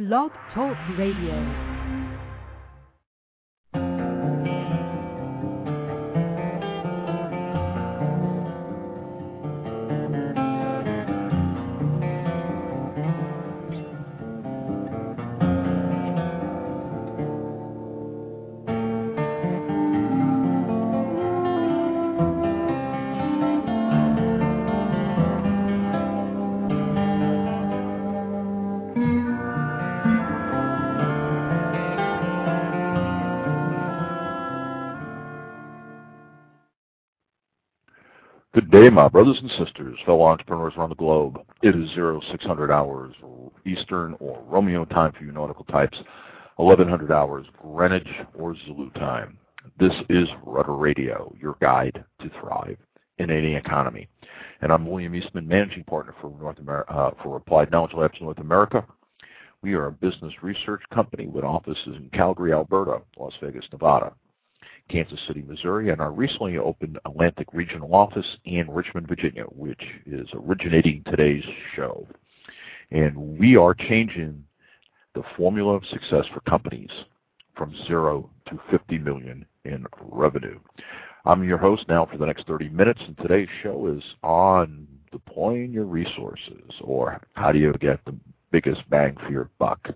Blog Talk Radio. Good day, my brothers and sisters, fellow entrepreneurs around the globe. It is 0600 hours Eastern or Romeo time for you nautical types, 1100 hours Greenwich or Zulu time. This is Rudder Radio, your guide to thrive in any economy. And I'm William Eastman, managing partner for North America, uh, for Applied Knowledge Labs North America. We are a business research company with offices in Calgary, Alberta, Las Vegas, Nevada, Kansas City, Missouri, and our recently opened Atlantic Regional Office in Richmond, Virginia, which is originating today's show. And we are changing the formula of success for companies from zero to 50 million in revenue. I'm your host now for the next 30 minutes, and today's show is on deploying your resources, or how do you get the biggest bang for your buck.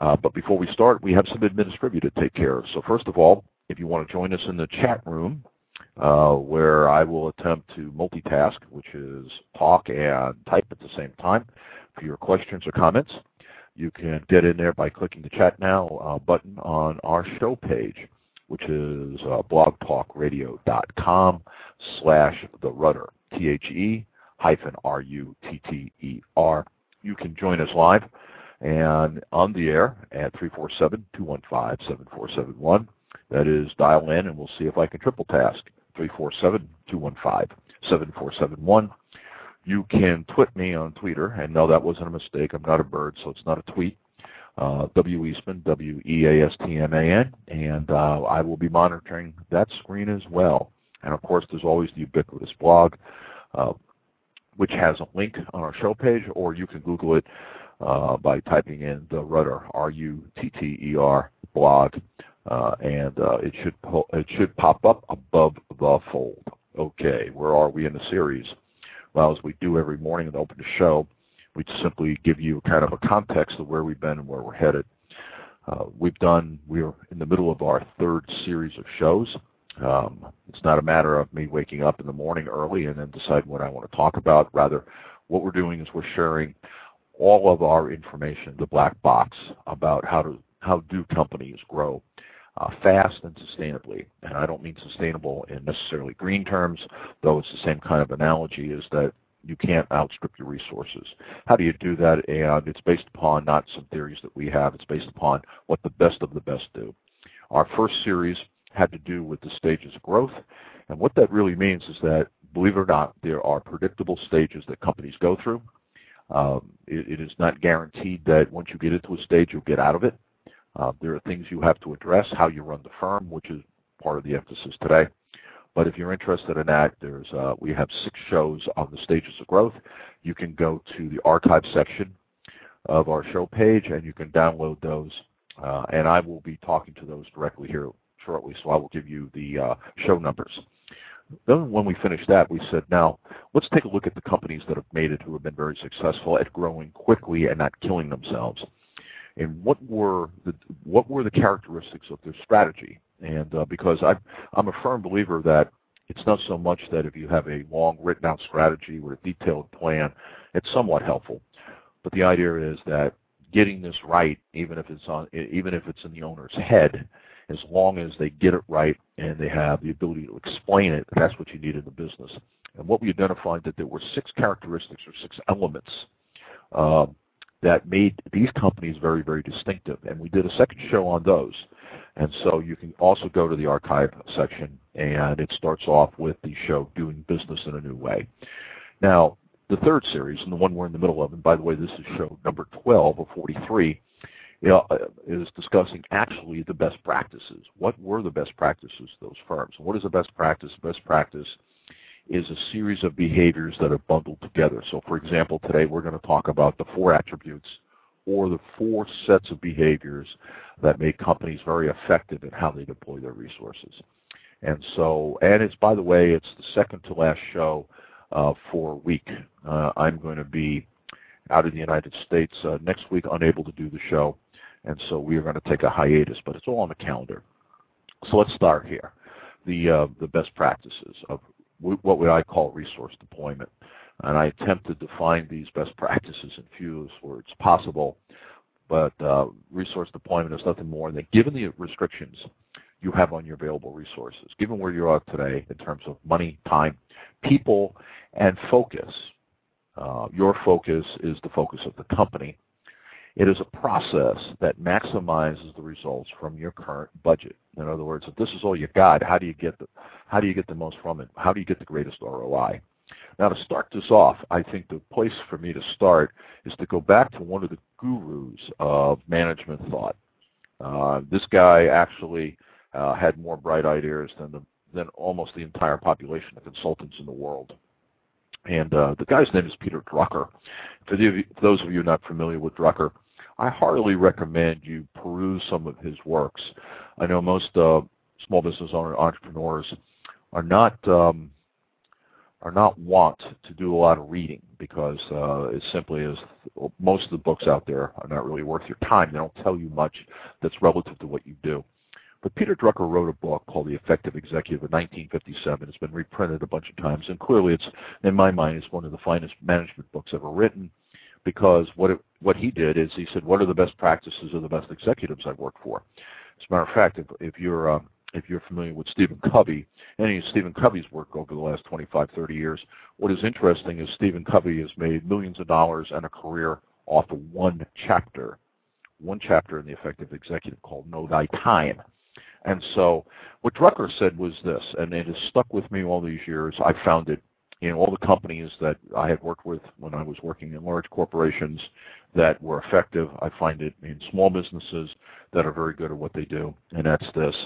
Uh, but before we start, we have some administrative to take care of. So first of all, if you want to join us in the chat room, uh, where I will attempt to multitask, which is talk and type at the same time for your questions or comments. You can get in there by clicking the Chat Now uh, button on our show page, which is uh, blogtalkradio.com slash the rudder, T-H-E hyphen R-U-T-T-E-R. You can join us live and on the air at 347-215-7471. That is dial in and we'll see if I can triple task. 347-215-7471. You can tweet me on Twitter, and no, that wasn't a mistake. I'm not a bird, so it's not a tweet. Uh, W. Eastman, W-E-A-S-T-M-A-N, and uh, I will be monitoring that screen as well. And of course, there's always the ubiquitous blog, uh, which has a link on our show page, or you can Google it uh, by typing in the Rudder, R-U-T-T-E-R blog, uh, and uh, it should it should pop up above the fold. Okay, where are we in the series? Well, as we do every morning in the open show, we simply give you kind of a context of where we've been and where we're headed. Uh, we've done, we're in the middle of our third series of shows. Um, it's not a matter of me waking up in the morning early and then decide what I want to talk about. Rather, what we're doing is we're sharing all of our information, the black box, about how to how do companies grow uh, fast and sustainably. And I don't mean sustainable in necessarily green terms, though it's the same kind of analogy is that you can't outstrip your resources. How do you do that? And it's based upon not some theories that we have, it's based upon what the best of the best do. Our first series had to do with the stages of growth. And what that really means is that, believe it or not, there are predictable stages that companies go through. Um, it, it is not guaranteed that once you get into a stage, you'll get out of it. Uh, there are things you have to address, how you run the firm, which is part of the emphasis today. But if you're interested in that, there's uh, we have six shows on the stages of growth. You can go to the archive section of our show page and you can download those. Uh, and I will be talking to those directly here shortly, so I will give you the uh, show numbers. Then when we finished that, we said, now let's take a look at the companies that have made it who have been very successful at growing quickly and not killing themselves and what were the what were the characteristics of their strategy? And uh, because I, I'm a firm believer that it's not so much that if you have a long written out strategy with a detailed plan, it's somewhat helpful. But the idea is that getting this right, even if it's on, even if it's in the owner's head, as long as they get it right and they have the ability to explain it, that's what you need in the business. And what we identified that there were six characteristics or six elements um, that made these companies very, very distinctive. And we did a second show on those. And so you can also go to the archive section, and it starts off with the show Doing Business in a New Way. Now, the third series, and the one we're in the middle of, and by the way, this is show number 12 of 43, you know, uh, is discussing actually the best practices. What were the best practices of those firms? What is the best practice? Best practice is a series of behaviors that are bundled together. So for example, today we're going to talk about the four attributes or the four sets of behaviors that make companies very effective in how they deploy their resources. And so, and it's by the way, it's the second to last show uh, for a week. Uh, I'm going to be out of the United States uh, next week, unable to do the show, and so we are going to take a hiatus, but it's all on the calendar. So let's start here. The uh, the best practices of what would I call resource deployment, and I attempted to find these best practices in few words possible. But uh, resource deployment is nothing more than given the restrictions you have on your available resources, given where you are today in terms of money, time, people, and focus. Uh, your focus is the focus of the company. It is a process that maximizes the results from your current budget. In other words, if this is all you got, how do you get the how do you get the most from it? How do you get the greatest ROI? Now, to start this off, I think the place for me to start is to go back to one of the gurus of management thought. Uh, this guy actually uh, had more bright ideas than the than almost the entire population of consultants in the world. And uh, the guy's name is Peter Drucker. For, the, for those of you not familiar with Drucker, I heartily recommend you peruse some of his works. I know most uh, small business owner entrepreneurs are not um, are not want to do a lot of reading because uh, it simply is most of the books out there are not really worth your time. They don't tell you much that's relative to what you do. But Peter Drucker wrote a book called The Effective Executive in 1957. It's been reprinted a bunch of times, and clearly, it's in my mind, it's one of the finest management books ever written. Because what it, what he did is he said, what are the best practices of the best executives I've worked for? As a matter of fact, if, if you're uh, if you're familiar with Stephen Covey, any of Stephen Covey's work over the last 25, 30 years, what is interesting is Stephen Covey has made millions of dollars and a career off of one chapter, one chapter in the Effective Executive called Know Thy Time. And so what Drucker said was this, and it has stuck with me all these years. I found it in all the companies that I had worked with when I was working in large corporations that were effective. I find it in small businesses that are very good at what they do, and that's this.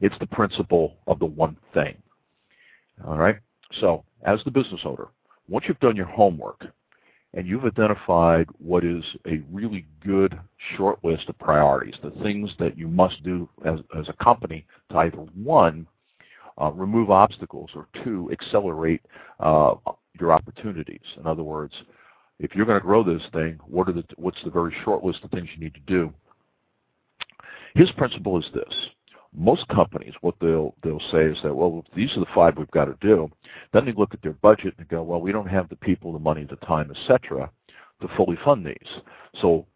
It's the principle of the one thing. All right? So, as the business owner, once you've done your homework and you've identified what is a really good short list of priorities, the things that you must do as, as a company to either one, uh, remove obstacles, or two, accelerate uh, your opportunities. In other words, if you're going to grow this thing, what are the, what's the very short list of things you need to do? His principle is this most companies, what they'll they'll say is that well, these are the five we've got to do. Then they look at their budget and go, well, we don't have the people, the money, the time, etc., to fully fund these. So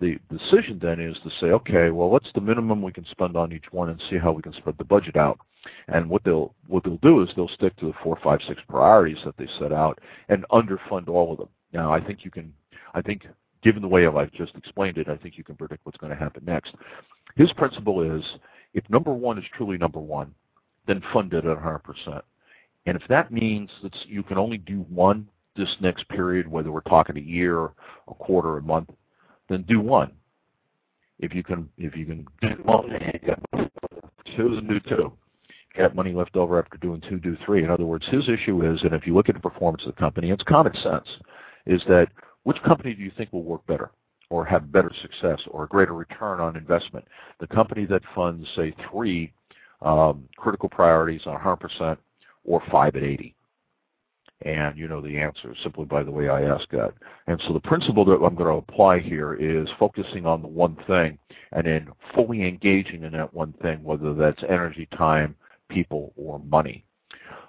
the decision then is to say, okay, well, what's the minimum we can spend on each one, and see how we can spread the budget out. And what they'll what they'll do is they'll stick to the four, five, six priorities that they set out and underfund all of them. Now, I think you can, I think given the way I've just explained it, I think you can predict what's going to happen next. His principle is if number one is truly number one, then fund it at 100%. And if that means that you can only do one this next period, whether we're talking a year, a quarter, a month, then do one. If you can, if you can do one, two, then do two. Got money left over after doing two, do three. In other words, his issue is, and if you look at the performance of the company, it's common sense, is that which company do you think will work better? Or have better success or a greater return on investment. The company that funds, say, three um, critical priorities on 100% or five at 80. And you know the answer simply by the way I ask that. And so the principle that I'm going to apply here is focusing on the one thing and then fully engaging in that one thing, whether that's energy, time, people, or money.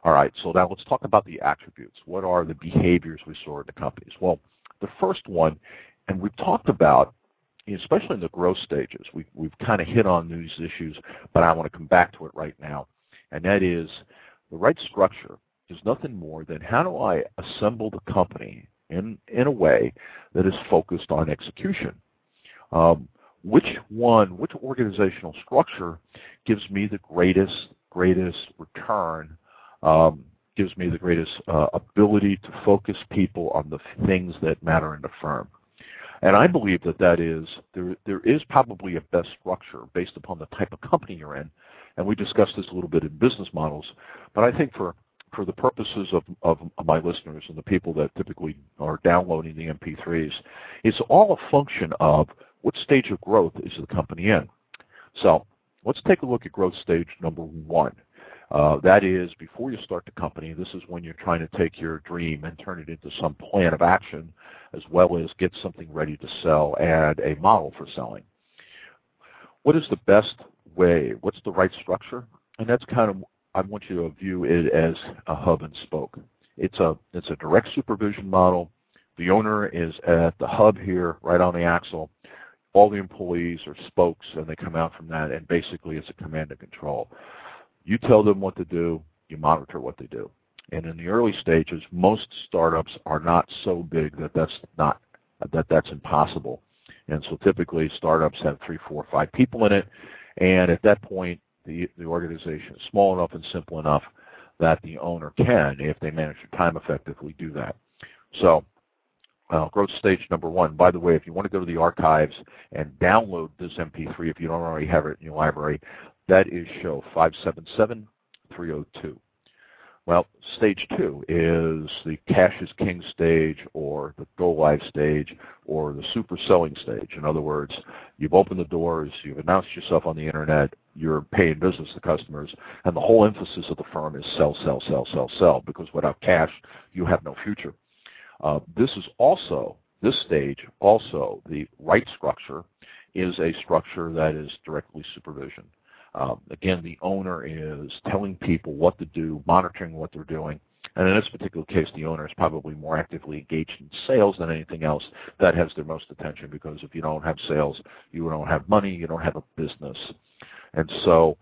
All right, so now let's talk about the attributes. What are the behaviors we saw in the companies? Well, the first one and we've talked about, especially in the growth stages, we've, we've kind of hit on these issues, but I want to come back to it right now. And that is the right structure is nothing more than how do I assemble the company in, in a way that is focused on execution. Um, which one, which organizational structure gives me the greatest, greatest return, um, gives me the greatest uh, ability to focus people on the things that matter in the firm. And I believe that that is there. There is probably a best structure based upon the type of company you're in, and we discussed this a little bit in business models. But I think for for the purposes of, of my listeners and the people that typically are downloading the MP3s, it's all a function of what stage of growth is the company in. So let's take a look at growth stage number one. Uh, that is, before you start the company, this is when you're trying to take your dream and turn it into some plan of action, as well as get something ready to sell and a model for selling. What is the best way? What's the right structure? And that's kind of I want you to view it as a hub and spoke. It's a it's a direct supervision model. The owner is at the hub here, right on the axle. All the employees are spokes, and they come out from that, and basically it's a command and control. You tell them what to do, you monitor what they do. And in the early stages, most startups are not so big that that's not that that's impossible. And so typically startups have three, four, five people in it, and at that point, the the organization is small enough and simple enough that the owner can, if they manage their time effectively, do that. So uh, growth stage number one. By the way, if you want to go to the archives and download this MP3, if you don't already have it in your library, that is show 577302. Well, stage two is the cash is king stage or the go live stage or the super selling stage. In other words, you've opened the doors, you've announced yourself on the internet, you're paying business to customers, and the whole emphasis of the firm is sell, sell, sell, sell, sell, because without cash, you have no future. Uh, this is also, this stage, also the right structure is a structure that is directly supervision. Um, again, the owner is telling people what to do, monitoring what they're doing. And in this particular case, the owner is probably more actively engaged in sales than anything else. That has their most attention because if you don't have sales, you don't have money, you don't have a business. And so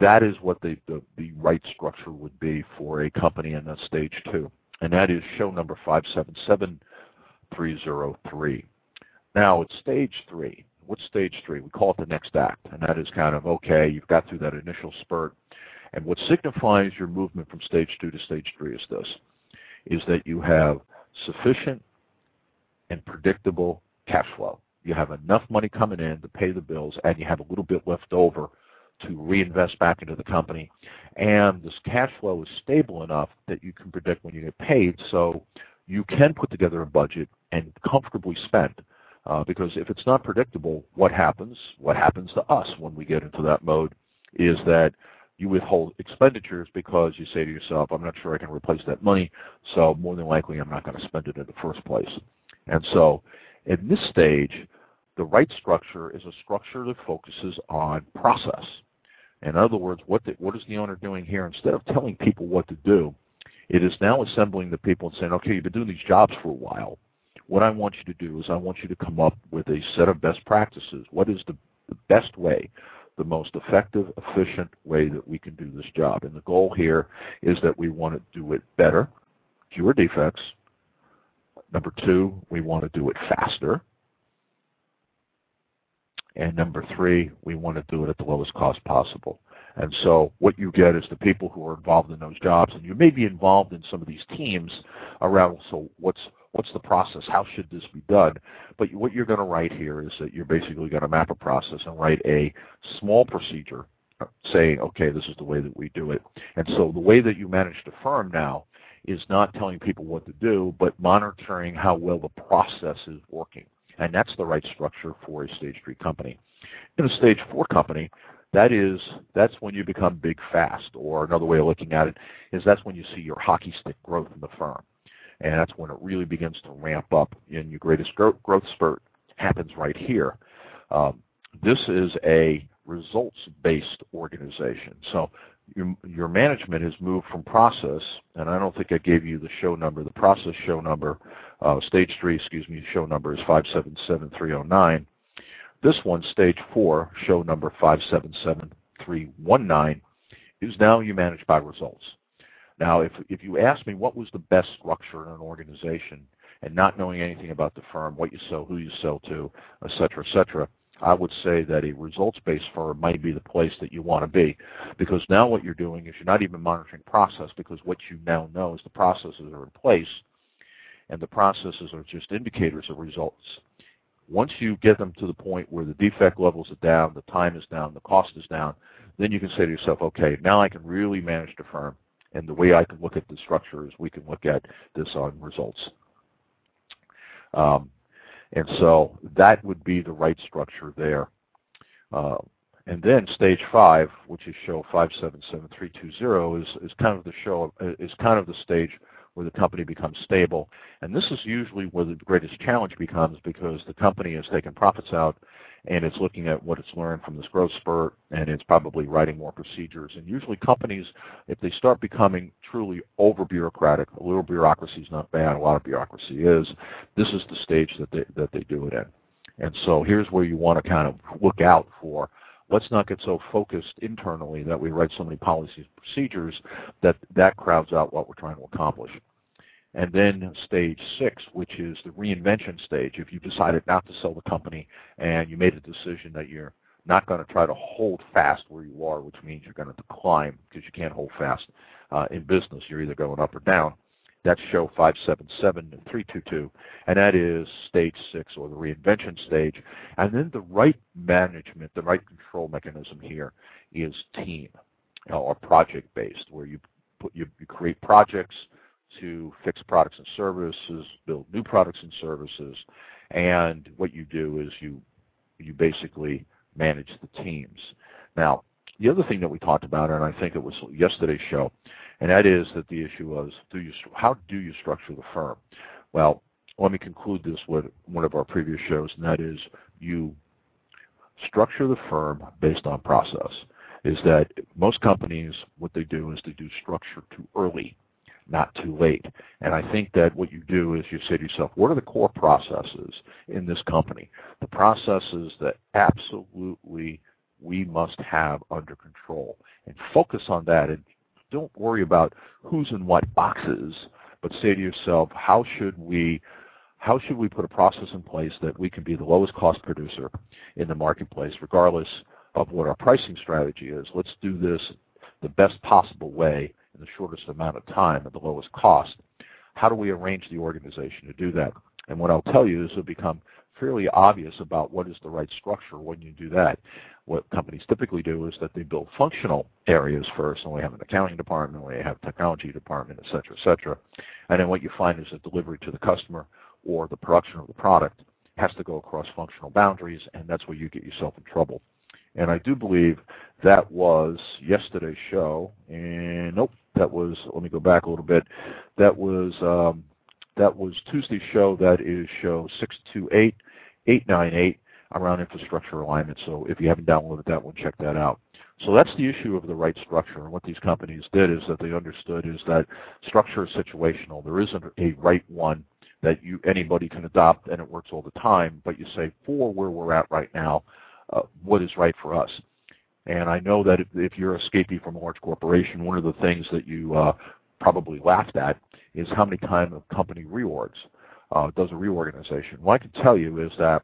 that is what the, the, the right structure would be for a company in that stage two. And that is show number 577303. Now, it's stage three what's stage three? We call it the next act, and that is kind of okay. You've got through that initial spurt, and what signifies your movement from stage two to stage three is this: is that you have sufficient and predictable cash flow. You have enough money coming in to pay the bills, and you have a little bit left over to reinvest back into the company. And this cash flow is stable enough that you can predict when you get paid, so you can put together a budget and comfortably spend. Uh, because if it's not predictable, what happens? What happens to us when we get into that mode is that you withhold expenditures because you say to yourself, I'm not sure I can replace that money, so more than likely I'm not going to spend it in the first place. And so in this stage, the right structure is a structure that focuses on process. In other words, what, the, what is the owner doing here? Instead of telling people what to do, it is now assembling the people and saying, okay, you've been doing these jobs for a while. What I want you to do is I want you to come up with a set of best practices. What is the, the best way, the most effective, efficient way that we can do this job? And the goal here is that we want to do it better, fewer defects. Number two, we want to do it faster. And number three, we want to do it at the lowest cost possible. And so what you get is the people who are involved in those jobs, and you may be involved in some of these teams around, so what's what's the process? How should this be done? But what you're going to write here is that you're basically going to map a process and write a small procedure uh, saying, okay, this is the way that we do it. And so the way that you manage the firm now is not telling people what to do, but monitoring how well the process is working. And that's the right structure for a stage three company. In a stage four company, that is that's when you become big fast or another way of looking at it is that's when you see your hockey stick growth in the firm and that's when it really begins to ramp up. And your greatest growth, spurt happens right here. Um, this is a results-based organization. So your, your management has moved from process, and I don't think I gave you the show number. The process show number, uh, stage three, excuse me, show number is 577309. This one, stage four, show number 577319, is now you manage by results. Now, if, if you ask me what was the best structure in an organization and not knowing anything about the firm, what you sell, who you sell to, et cetera, et cetera, I would say that a results-based firm might be the place that you want to be because now what you're doing is you're not even monitoring process because what you now know is the processes are in place and the processes are just indicators of results. Once you get them to the point where the defect levels are down, the time is down, the cost is down, then you can say to yourself, okay, now I can really manage the firm And the way I can look at the structure is we can look at this on results. Um, and so that would be the right structure there. Uh, and then stage five, which is show 577320, is, is kind of the show is kind of the stage where the company becomes stable. And this is usually where the greatest challenge becomes because the company has taken profits out and it's looking at what it's learned from this growth spurt and it's probably writing more procedures. And usually companies, if they start becoming truly over bureaucratic, a little bureaucracy is not bad, a lot of bureaucracy is, this is the stage that they, that they do it in. And so here's where you want to kind of look out for let's not get so focused internally that we write so many policies and procedures that that crowds out what we're trying to accomplish. And then stage six, which is the reinvention stage. If you decided not to sell the company and you made a decision that you're not going to try to hold fast where you are, which means you're going to decline because you can't hold fast uh, in business. You're either going up or down. That's show 577 and 322, and that is stage six or the reinvention stage. And then the right management, the right control mechanism here is team you know, or project based, where you put you, you create projects to fix products and services, build new products and services, and what you do is you you basically manage the teams. Now, the other thing that we talked about, and I think it was yesterday's show, and that is that the issue was, do you, how do you structure the firm? Well, let me conclude this with one of our previous shows, and that is you structure the firm based on process. Is that most companies, what they do is they do structure too early, not too late. And I think that what you do is you say to yourself, what are the core processes in this company? The processes that absolutely we must have under control and focus on that and don't worry about who's in what boxes, but say to yourself, how should we how should we put a process in place that we can be the lowest cost producer in the marketplace, regardless of what our pricing strategy is? Let's do this the best possible way in the shortest amount of time at the lowest cost. How do we arrange the organization to do that? And what I'll tell you is it'll become fairly obvious about what is the right structure when you do that what companies typically do is that they build functional areas first, and we have an accounting department, we have a technology department, et cetera, et cetera. And then what you find is that delivery to the customer or the production of the product has to go across functional boundaries, and that's where you get yourself in trouble. And I do believe that was yesterday's show, and nope, that was. Let me go back a little bit. That was um, that was Tuesday's show. That is show six two eight eight nine eight around infrastructure alignment. So if you haven't downloaded that one, check that out. So that's the issue of the right structure. And what these companies did is that they understood is that structure is situational. There isn't a right one that you anybody can adopt and it works all the time. But you say for where we're at right now, uh, what is right for us? And I know that if, if you're escapee from a large corporation, one of the things that you uh, probably laughed at is how many times a company reorgs, uh, does a reorganization. What I can tell you is that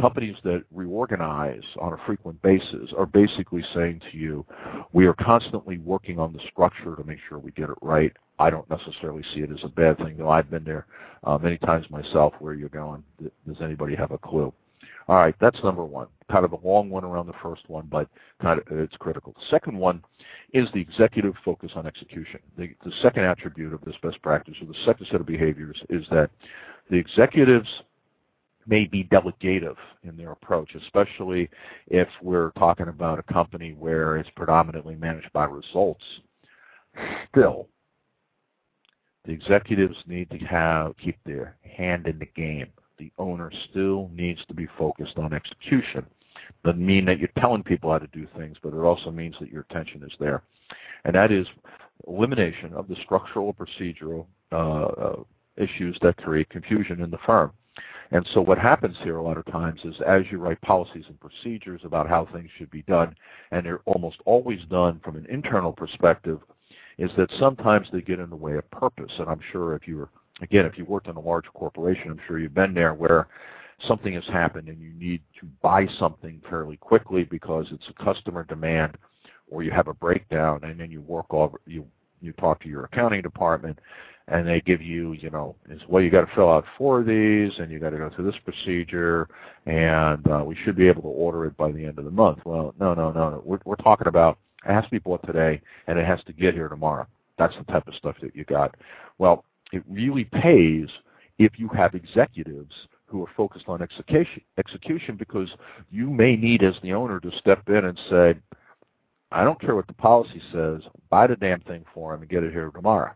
companies that reorganize on a frequent basis are basically saying to you, we are constantly working on the structure to make sure we get it right. I don't necessarily see it as a bad thing, though I've been there uh, many times myself where you're going, does anybody have a clue? All right, that's number one. Kind of a long one around the first one, but kind of it's critical. The second one is the executive focus on execution. The, the second attribute of this best practice, or the second set of behaviors, is that the executives may be delegative in their approach, especially if we're talking about a company where it's predominantly managed by results. Still, the executives need to have keep their hand in the game. The owner still needs to be focused on execution. Doesn't mean that you're telling people how to do things, but it also means that your attention is there. And that is elimination of the structural or procedural uh, uh, issues that create confusion in the firm. And so what happens here a lot of times is as you write policies and procedures about how things should be done, and they're almost always done from an internal perspective, is that sometimes they get in the way of purpose. And I'm sure if you were, again, if you worked in a large corporation, I'm sure you've been there where something has happened and you need to buy something fairly quickly because it's a customer demand or you have a breakdown and then you work over, you, you talk to your accounting department and they give you, you know, is well, you got to fill out four of these, and you got to go through this procedure, and uh, we should be able to order it by the end of the month. Well, no, no, no, no. We're, we're talking about it has to be bought today, and it has to get here tomorrow. That's the type of stuff that you got. Well, it really pays if you have executives who are focused on execution, execution because you may need as the owner to step in and say, I don't care what the policy says, buy the damn thing for him and get it here tomorrow.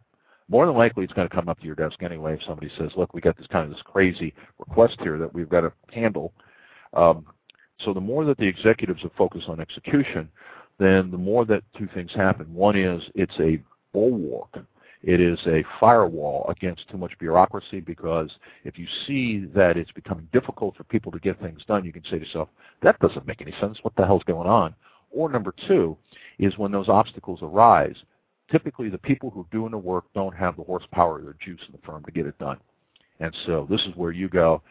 More than likely, it's going to come up to your desk anyway if somebody says, look, we got this kind of this crazy request here that we've got to handle. Um, so the more that the executives are focused on execution, then the more that two things happen. One is it's a bulwark it is a firewall against too much bureaucracy because if you see that it's becoming difficult for people to get things done, you can say to yourself, that doesn't make any sense. What the hell's going on? Or number two is when those obstacles arise, typically the people who are doing the work don't have the horsepower or the juice in the firm to get it done. And so this is where you go.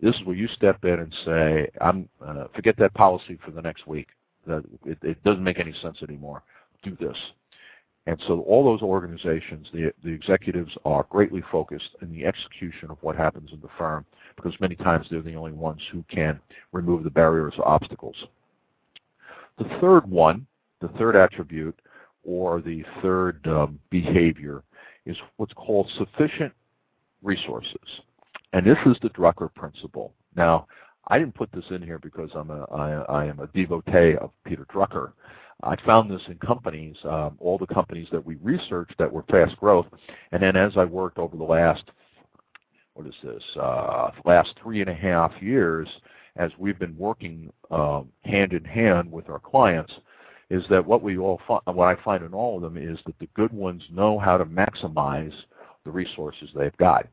This is where you step in and say, "I'm uh, forget that policy for the next week. That it, it doesn't make any sense anymore. Do this." And so all those organizations, the, the executives are greatly focused in the execution of what happens in the firm because many times they're the only ones who can remove the barriers or obstacles. The third one, the third attribute, or the third um, behavior is what's called sufficient resources. And this is the Drucker principle. Now, I didn't put this in here because I'm a, I, I am a devotee of Peter Drucker. I found this in companies, um, all the companies that we researched that were fast growth, and then as I worked over the last, what is this, uh, last three and a half years, as we've been working um, hand in hand with our clients, is that what we all find, what I find in all of them is that the good ones know how to maximize the resources they've got.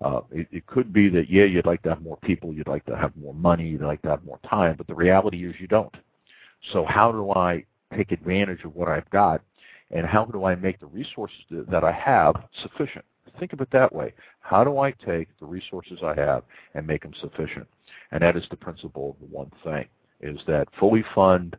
Uh, it, it could be that yeah, you'd like to have more people, you'd like to have more money, you'd like to have more time, but the reality is you don't. So how do I take advantage of what I've got, and how do I make the resources that I have sufficient? Think of it that way. How do I take the resources I have and make them sufficient? And that is the principle of the one thing, is that fully fund,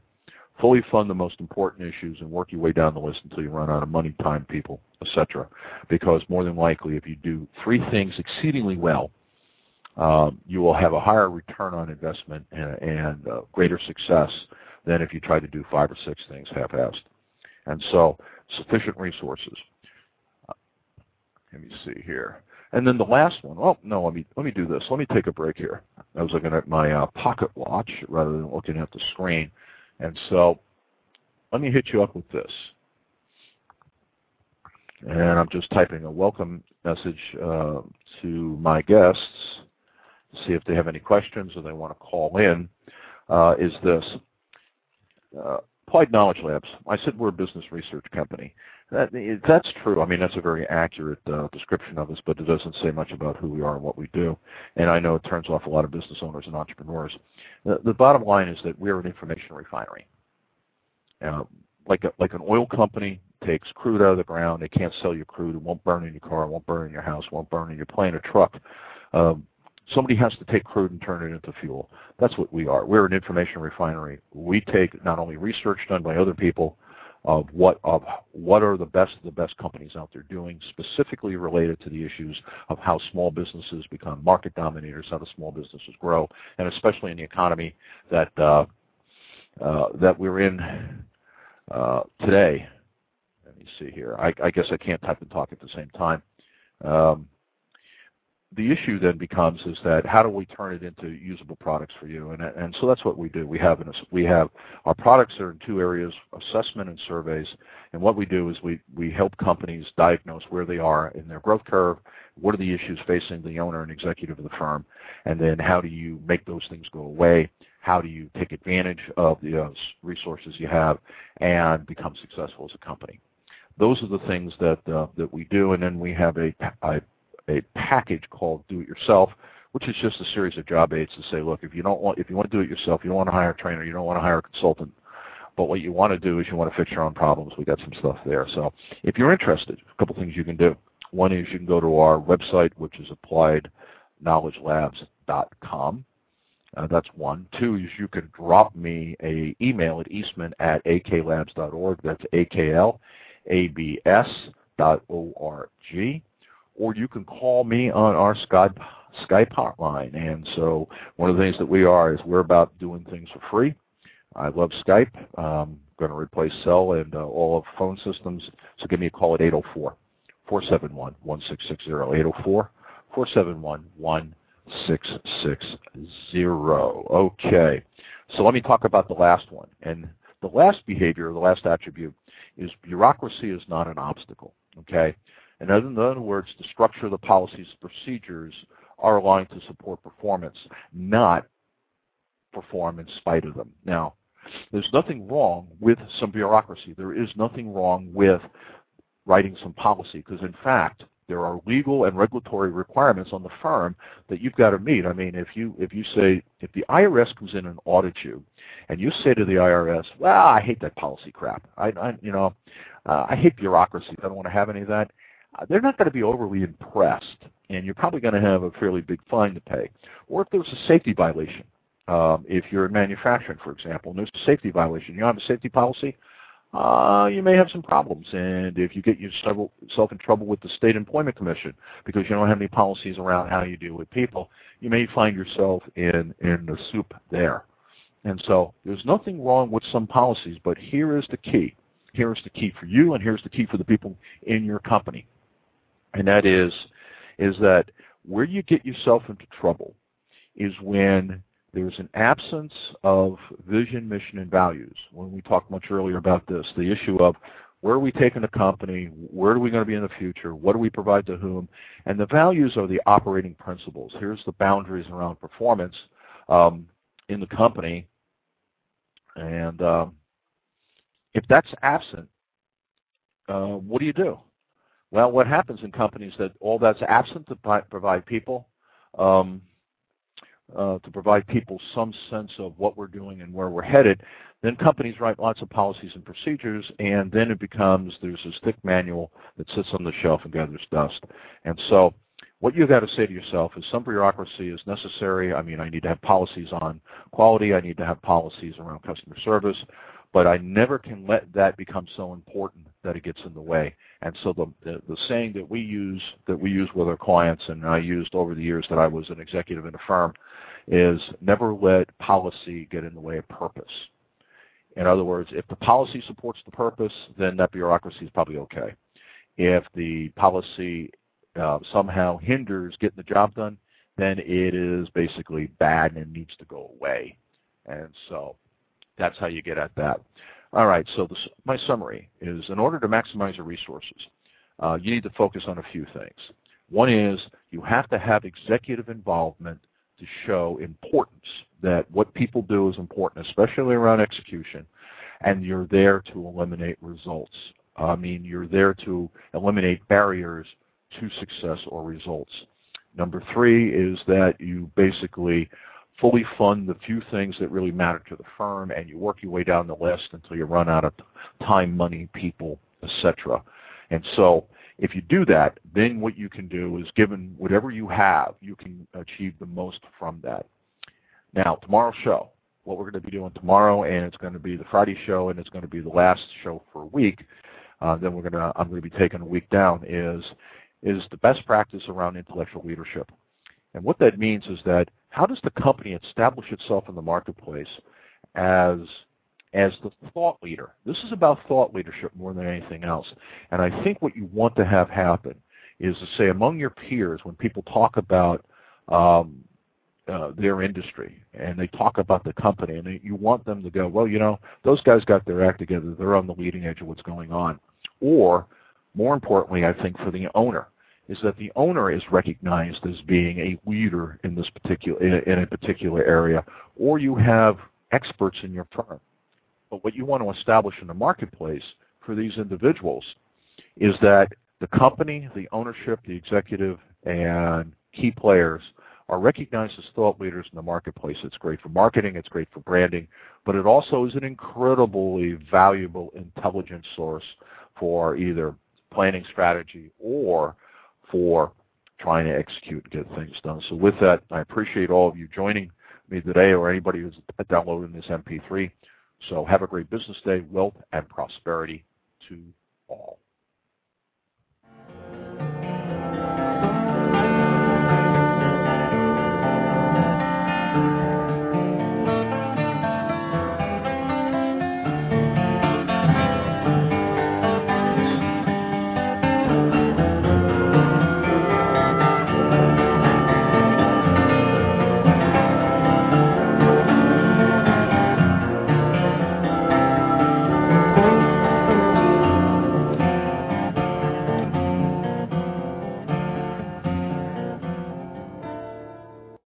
fully fund the most important issues and work your way down the list until you run out of money, time, people, etc. Because more than likely, if you do three things exceedingly well, um, you will have a higher return on investment and, and uh, greater success than if you try to do five or six things half-assed. And so sufficient resources. Uh, let me see here. And then the last one. Oh no, let me let me do this. Let me take a break here. I was looking at my uh, pocket watch rather than looking at the screen, and so let me hit you up with this. And I'm just typing a welcome message uh, to my guests to see if they have any questions or they want to call in. Uh, is this uh, Knowledge Labs. I said we're a business research company. That, that's true. I mean, that's a very accurate uh, description of us, but it doesn't say much about who we are and what we do. And I know it turns off a lot of business owners and entrepreneurs. The, the bottom line is that we're an information refinery. Uh, like a, like an oil company takes crude out of the ground. They can't sell you crude. It won't burn in your car. It won't burn in your house. It won't burn in your plane or truck. Um, Somebody has to take crude and turn it into fuel. That's what we are. We're an information refinery. We take not only research done by other people of what of what are the best of the best companies out there doing, specifically related to the issues of how small businesses become market dominators, how the small businesses grow, and especially in the economy that uh, uh, that we're in uh, today. Let me see here. I, I, guess I can't type and talk at the same time. Um, the issue then becomes is that how do we turn it into usable products for you? And, and so that's what we do. We have, an, we have our products are in two areas, assessment and surveys. And what we do is we, we help companies diagnose where they are in their growth curve, what are the issues facing the owner and executive of the firm, and then how do you make those things go away? How do you take advantage of the uh, resources you have and become successful as a company? Those are the things that, uh, that we do. And then we have a, a a package called Do It Yourself, which is just a series of job aids to say, look, if you don't want, if you want to do it yourself, you don't want to hire a trainer, you don't want to hire a consultant, but what you want to do is you want to fix your own problems. We got some stuff there. So if you're interested, a couple things you can do. One is you can go to our website, which is appliedknowledgelabs.com. Uh, that's one. Two is you can drop me a email at eastman at aklabs.org. That's A-K-L-A-B-S dot O-R-G or you can call me on our Skype Skype hotline. And so one of the things that we are is we're about doing things for free. I love Skype. Um, going to replace cell and uh, all of phone systems. So give me a call at 804 471 1660. 804 471 1660. Okay. So let me talk about the last one. And the last behavior, the last attribute, is bureaucracy is not an obstacle. Okay. In other words, the structure of the policies, procedures are aligned to support performance, not perform in spite of them. Now, there's nothing wrong with some bureaucracy. There is nothing wrong with writing some policy because, in fact, there are legal and regulatory requirements on the firm that you've got to meet. I mean, if you if you say if the IRS comes in and audits you, and you say to the IRS, "Well, I hate that policy crap. I, I you know, uh, I hate bureaucracy. I don't want to have any of that." Uh, they're not going to be overly impressed, and you're probably going to have a fairly big fine to pay. Or if there's a safety violation, um, if you're in manufacturing, for example, and there's a safety violation, you don't have a safety policy, uh, you may have some problems. And if you get yourself in trouble with the State Employment Commission because you don't have any policies around how you deal with people, you may find yourself in, in the soup there. And so there's nothing wrong with some policies, but here is the key. Here is the key for you, and here's the key for the people in your company. And that is, is that where you get yourself into trouble is when there's an absence of vision, mission, and values. When we talked much earlier about this, the issue of where are we taking the company, where are we going to be in the future, what do we provide to whom, and the values are the operating principles. Here's the boundaries around performance um, in the company, and um, if that's absent, uh, what do you do? Well, what happens in companies that all that's absent to provide people um, uh, to provide people some sense of what we're doing and where we're headed, then companies write lots of policies and procedures, and then it becomes there's this thick manual that sits on the shelf and gathers dust. And so what you've got to say to yourself is some bureaucracy is necessary. I mean, I need to have policies on quality. I need to have policies around customer service. But I never can let that become so important that it gets in the way. And so the, the, the saying that we use that we use with our clients, and I used over the years that I was an executive in a firm, is never let policy get in the way of purpose. In other words, if the policy supports the purpose, then that bureaucracy is probably okay. If the policy uh, somehow hinders getting the job done, then it is basically bad and needs to go away. And so that's how you get at that. All right, so this, my summary is in order to maximize your resources, uh, you need to focus on a few things. One is you have to have executive involvement to show importance, that what people do is important, especially around execution, and you're there to eliminate results. I mean, you're there to eliminate barriers to success or results. Number three is that you basically fully fund the few things that really matter to the firm, and you work your way down the list until you run out of time, money, people, etc. And so if you do that, then what you can do is given whatever you have, you can achieve the most from that. Now, tomorrow's show, what we're going to be doing tomorrow, and it's going to be the Friday show, and it's going to be the last show for a week. Uh, then we're going to, I'm going to be taking a week down. Is is the best practice around intellectual leadership, and what that means is that how does the company establish itself in the marketplace as as the thought leader. This is about thought leadership more than anything else. And I think what you want to have happen is to say among your peers when people talk about um, uh, their industry and they talk about the company and you want them to go, well, you know, those guys got their act together. They're on the leading edge of what's going on. Or, more importantly, I think for the owner, is that the owner is recognized as being a leader in this particular in a, particular area, or you have experts in your firm but what you want to establish in the marketplace for these individuals is that the company, the ownership, the executive, and key players are recognized as thought leaders in the marketplace. It's great for marketing, it's great for branding, but it also is an incredibly valuable intelligence source for either planning strategy or for trying to execute and get things done. So with that, I appreciate all of you joining me today or anybody who's downloading this MP3. So have a great business day, wealth and prosperity to all.